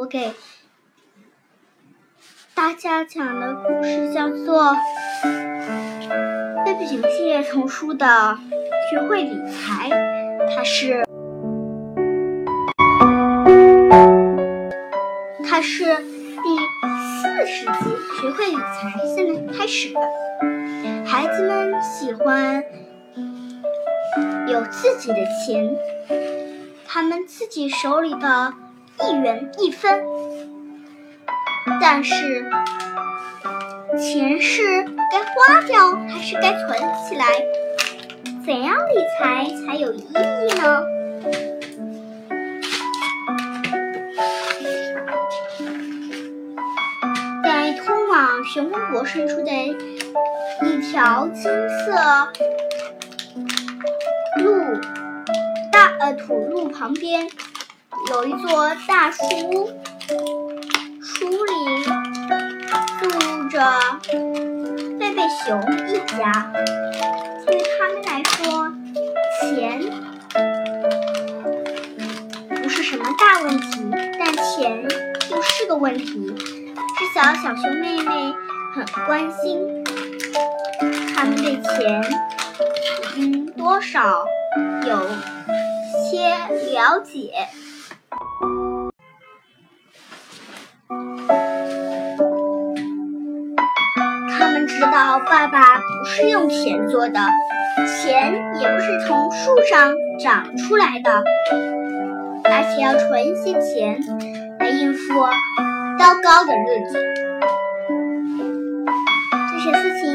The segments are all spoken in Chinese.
我给大家讲的故事叫做《贝贝熊系列丛书的学会理财》，它是它是第四十集《学会理财》，现在开始。孩子们喜欢有自己的钱，他们自己手里的一元一分。但是，钱是该花掉还是该存起来？怎样理财才有意义呢？在通往漩涡国深处的一条金色路大呃土路旁边，有一座大书屋。书里住着贝贝熊一家，对他们来说，钱不是什么大问题，但钱又是个问题。是小小熊妹妹很关心，他们对钱嗯多少有些了解。知道爸爸不是用钱做的，钱也不是从树上长出来的，而且要存一些钱来应付糟糕的日子。这些事情，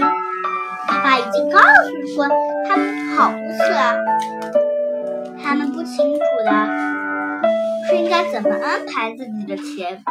爸爸已经告诉过他们好多次了，他们不清楚的是应该怎么安排自己的钱。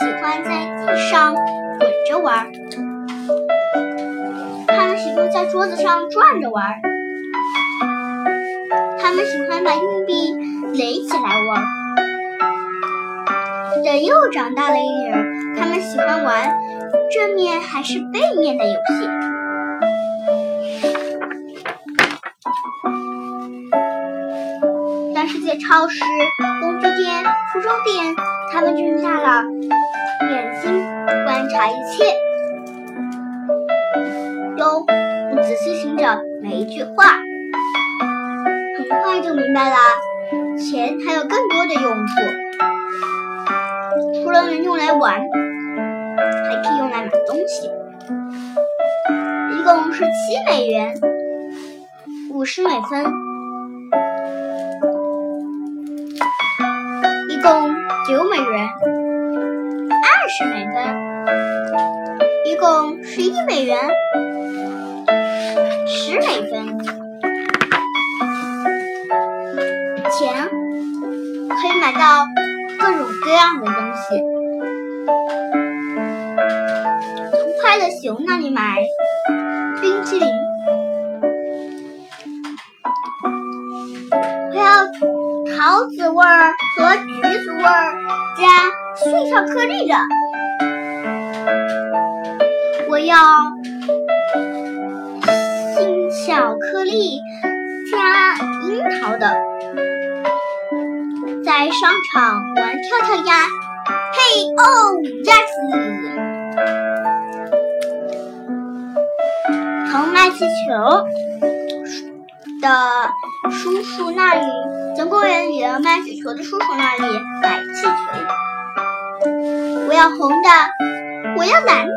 喜欢在地上滚着玩，他们喜欢在桌子上转着玩，他们喜欢把硬币垒起来玩。等又长大了一点，他们喜欢玩正面还是背面的游戏。超市、工具店、服装店，他们睁大了。眼睛观察一切，都仔细听着每一句话，很快就明白了。钱还有更多的用处，除了能用来玩，还可以用来买东西。一共是七美元，五十美分，共九美元。二十美分，一共十一美元，十美分。钱可以买到各种各样的东西。从快乐熊那里买冰淇淋，桃子味儿和橘子味儿加碎巧克力的。我要新巧克力加樱桃的，在商场玩跳跳鸭，嘿哦，鸭子！从卖气球的叔叔那里，从公园里的卖气球的叔叔那里买气球。我要红的，我要蓝的。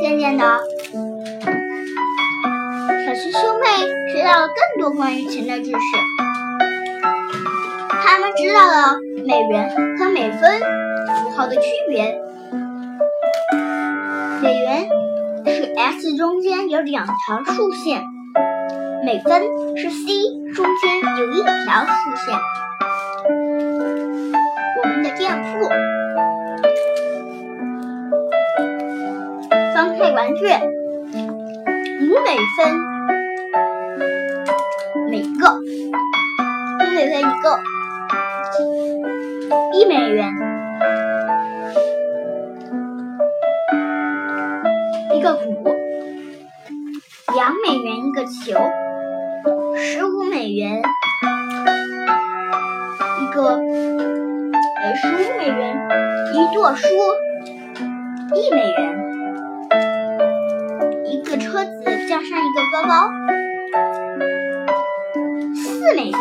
渐渐的小熊兄妹学到了更多关于钱的知识。他们知道了美元和美分符号的区别。，S 中间有两条竖线，每分是 C 中间有一条竖线。我们的店铺，方块玩具，五美分。每个，五美分一个，一美元。两美元一个球，十五美元一个，呃，十五美元一垛书，一美元一个车子加上一个包包，四美分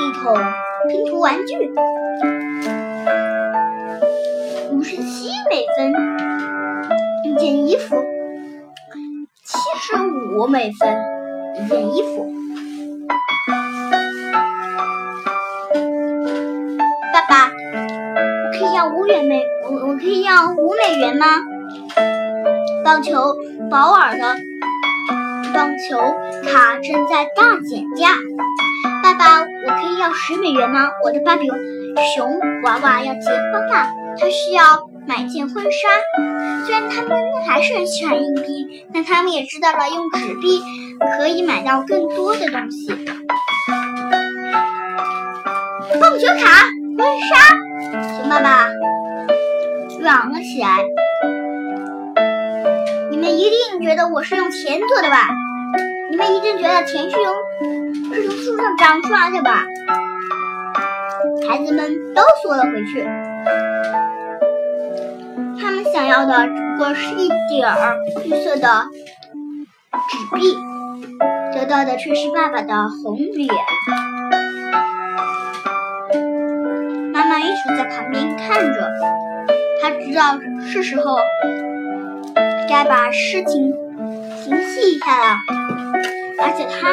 一桶拼图玩具，五十七美分。一件衣服，十五美分一件衣服。爸爸，我可以要五元美，我我可以要五美元吗？棒球保尔的棒球卡正在大减价。爸爸，我可以要十美元吗？我的芭比熊娃娃要结婚了，它需要。买件婚纱，虽然他们还是很喜欢硬币，但他们也知道了用纸币可以买到更多的东西。棒球卡、婚纱，熊爸爸嚷了起来：“你们一定觉得我是用钱做的吧？你们一定觉得钱是用是从树上长出来的吧？”孩子们都缩了回去。想要的只不过是一点儿绿色的纸币，得到的却是爸爸的红脸。妈妈一直在旁边看着，她知道是时候该把事情平息一下了，而且她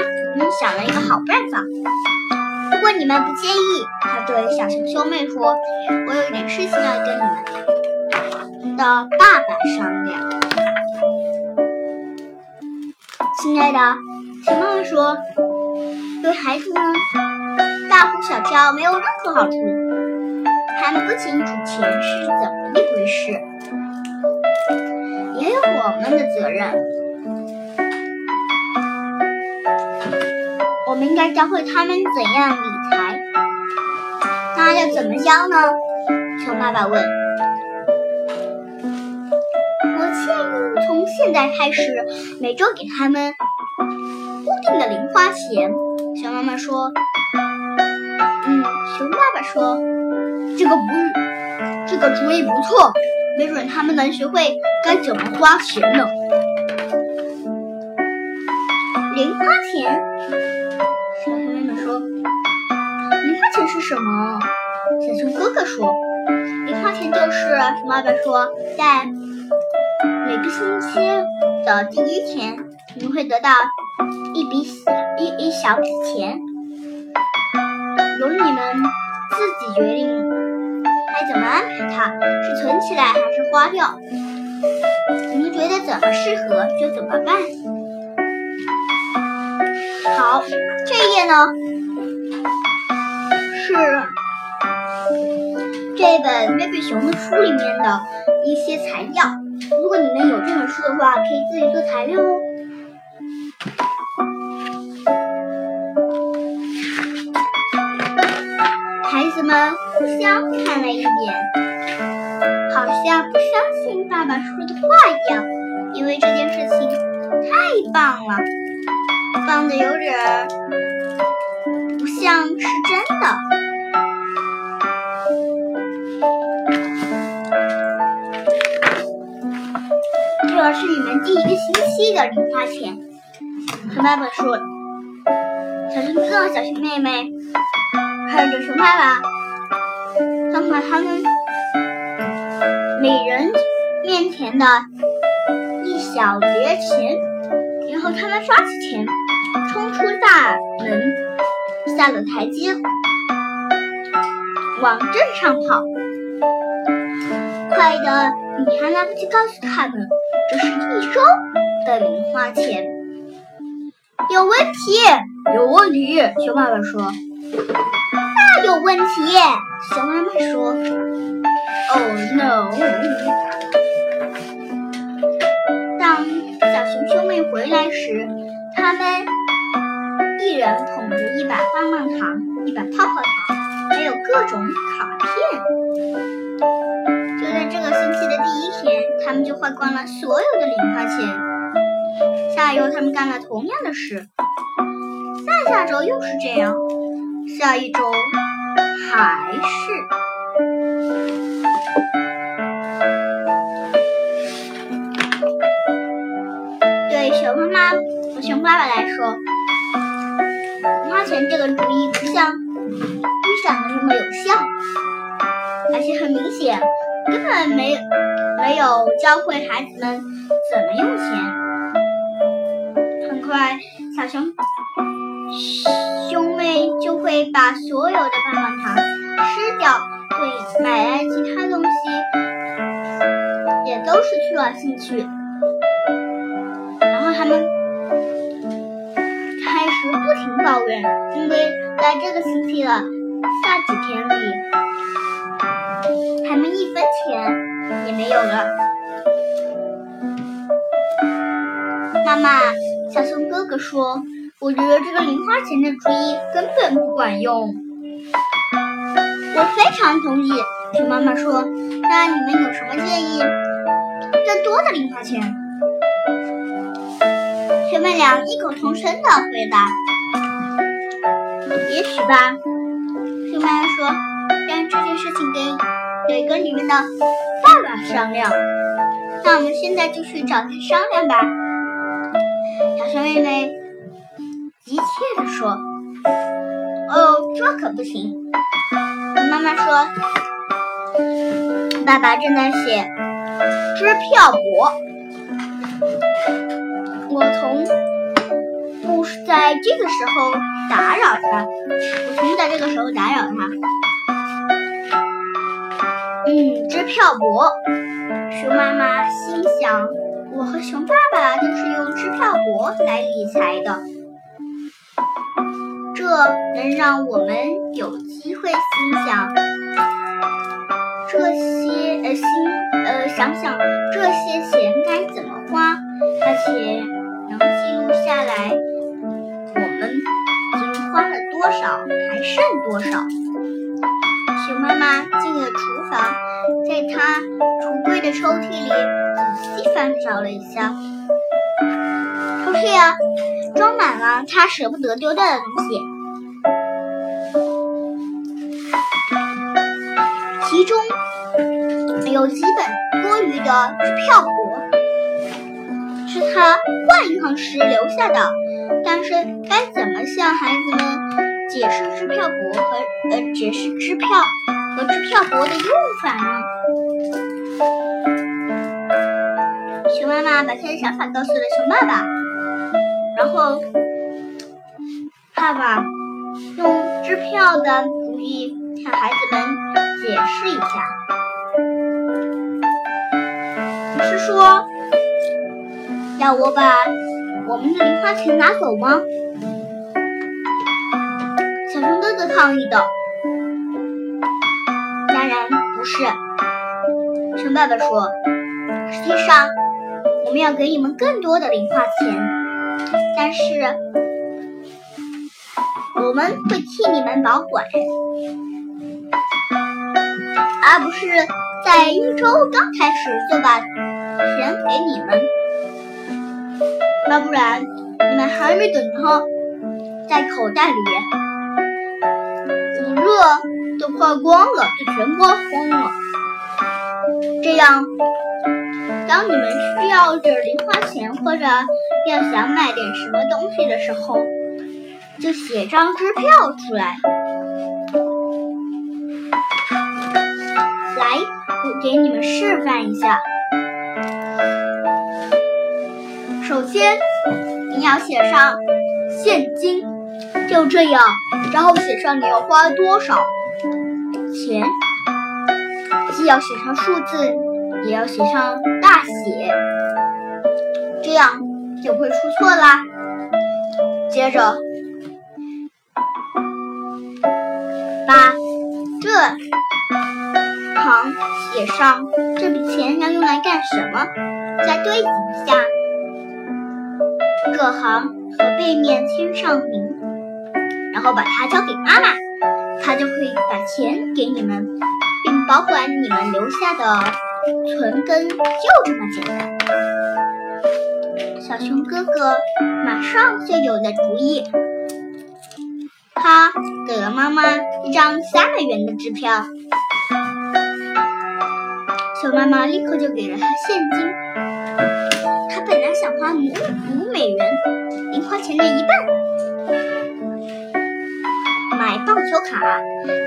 想了一个好办法。如果你们不介意，她对小熊兄妹说：“我有一点事情要跟你们。”的爸爸商量，亲爱的，熊妈妈说，对孩子们大呼小叫没有任何好处。他们不清楚钱是怎么一回事，也有我们的责任。我们应该教会他们怎样理财。那要怎么教呢？熊爸爸问。现在开始，每周给他们固定的零花钱。熊妈妈说：“嗯。”熊爸爸说：“这个不，这个主意不错，没准他们能学会该怎么花钱呢。”零花钱，小熊妹妹说：“零花钱是什么？”小熊哥哥说：“零花钱就是熊爸爸说在。”每个星期的第一天，你们会得到一笔小一一小笔钱，由你们自己决定该怎么安排它，是存起来还是花掉。你们觉得怎么适合就怎么办。好，这一页呢是这本贝贝熊的书里面的一些材料。如果你们有这本书的话，可以自己做材料哦。孩子们互相看了一眼，好像不相信爸爸说的话一样，因为这件事情太棒了，棒的有点不像是真的。是你们第一个星期的零花钱。熊爸爸说：“小熊哥、小熊妹妹看着熊爸爸，放下他们每人面前的一小叠钱，然后他们刷起钱，冲出大门，下了台阶，往镇上跑。快的。”你还来不及告诉他们，这是一周的零花钱。有问题？有问题？熊爸爸说。那有问题？熊妈妈说。Oh no！当小熊兄妹回来时，他们一人捧着一把棒棒糖，一把泡泡糖，还有各种卡片。他们就花光了所有的零花钱。下一周他们干了同样的事，下下周又是这样，下一周还是。对熊妈妈和熊爸爸来说，零花钱这个主意不像预想的那么有效，而且很明显。根本没没有教会孩子们怎么用钱。很快，小熊兄妹就会把所有的棒棒糖吃掉，对买来其他东西也都失去了兴趣。然后他们开始不停抱怨，因为在这个星期的下几天里。他们一分钱也没有了。妈妈，小熊哥哥说：“我觉得这个零花钱的主意根本不管用。”我非常同意，熊妈妈说：“那你们有什么建议？更多的零花钱？”兄妹俩异口同声的回答：“也许吧。”熊妈妈说：“让这事情给。”得跟你们的爸爸商量。那我们现在就去找他商量吧。小熊妹妹急切地说：“哦，这可不行。”妈妈说：“爸爸正在写支票簿，我从不在这个时候打扰他，我从不在这个时候打扰他。”嗯，支票簿。熊妈妈心想：“我和熊爸爸都是用支票簿来理财的，这能让我们有机会心想这些呃心呃想想这些钱该怎么花，而且能记录下来我们已经花了多少，还剩多少。”熊妈妈进了厨房，在她橱柜的抽屉里仔细翻找了一下，抽屉啊，装满了她舍不得丢掉的东西，其中有几本多余的支票簿，是她换银行时留下的，但是该怎么向孩子们？解释支票簿和呃，解释支票和支票簿的用法呢？熊妈妈把她的想法告诉了熊爸爸，然后爸爸用支票的主意向孩子们解释一下。你是说要我把我们的零花钱拿走吗？抗议的，当然不是。熊爸爸说：“实际上，我们要给你们更多的零花钱，但是我们会替你们保管，而不是在一周刚开始就把钱给你们。要不然，你们还没等它在口袋里。”热都花光了，就全花光了。这样，当你们需要点零花钱或者要想买点什么东西的时候，就写张支票出来。来，我给你们示范一下。首先，你要写上现金。就这样，然后写上你要花多少钱，既要写上数字，也要写上大写，这样就不会出错啦。接着，把这行写上这笔钱要用来干什么，再对比一下。各行和背面签上名，然后把它交给妈妈，她就会把钱给你们，并保管你们留下的存根，就这么简单。小熊哥哥马上就有了主意，他给了妈妈一张三百元的支票，熊妈妈立刻就给了他现金。他本来想花五五美元零花钱的一半买棒球卡，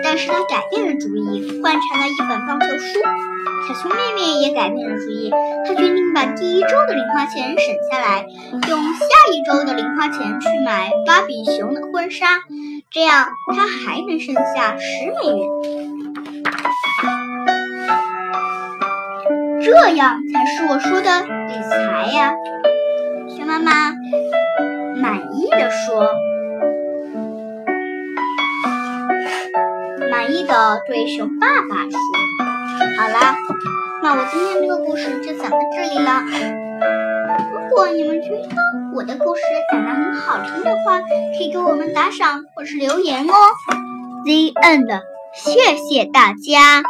但是他改变了主意，换成了一本棒球书。小熊妹妹也改变了主意，她决定把第一周的零花钱省下来，用下一周的零花钱去买芭比熊的婚纱，这样她还能剩下十美元。这样才是我说的理财呀！熊妈妈满意的说，满意的对熊爸爸说：“好啦，那我今天这个故事就讲到这里了。如果你们觉得我的故事讲得很好听的话，可以给我们打赏或是留言哦。” The end，谢谢大家。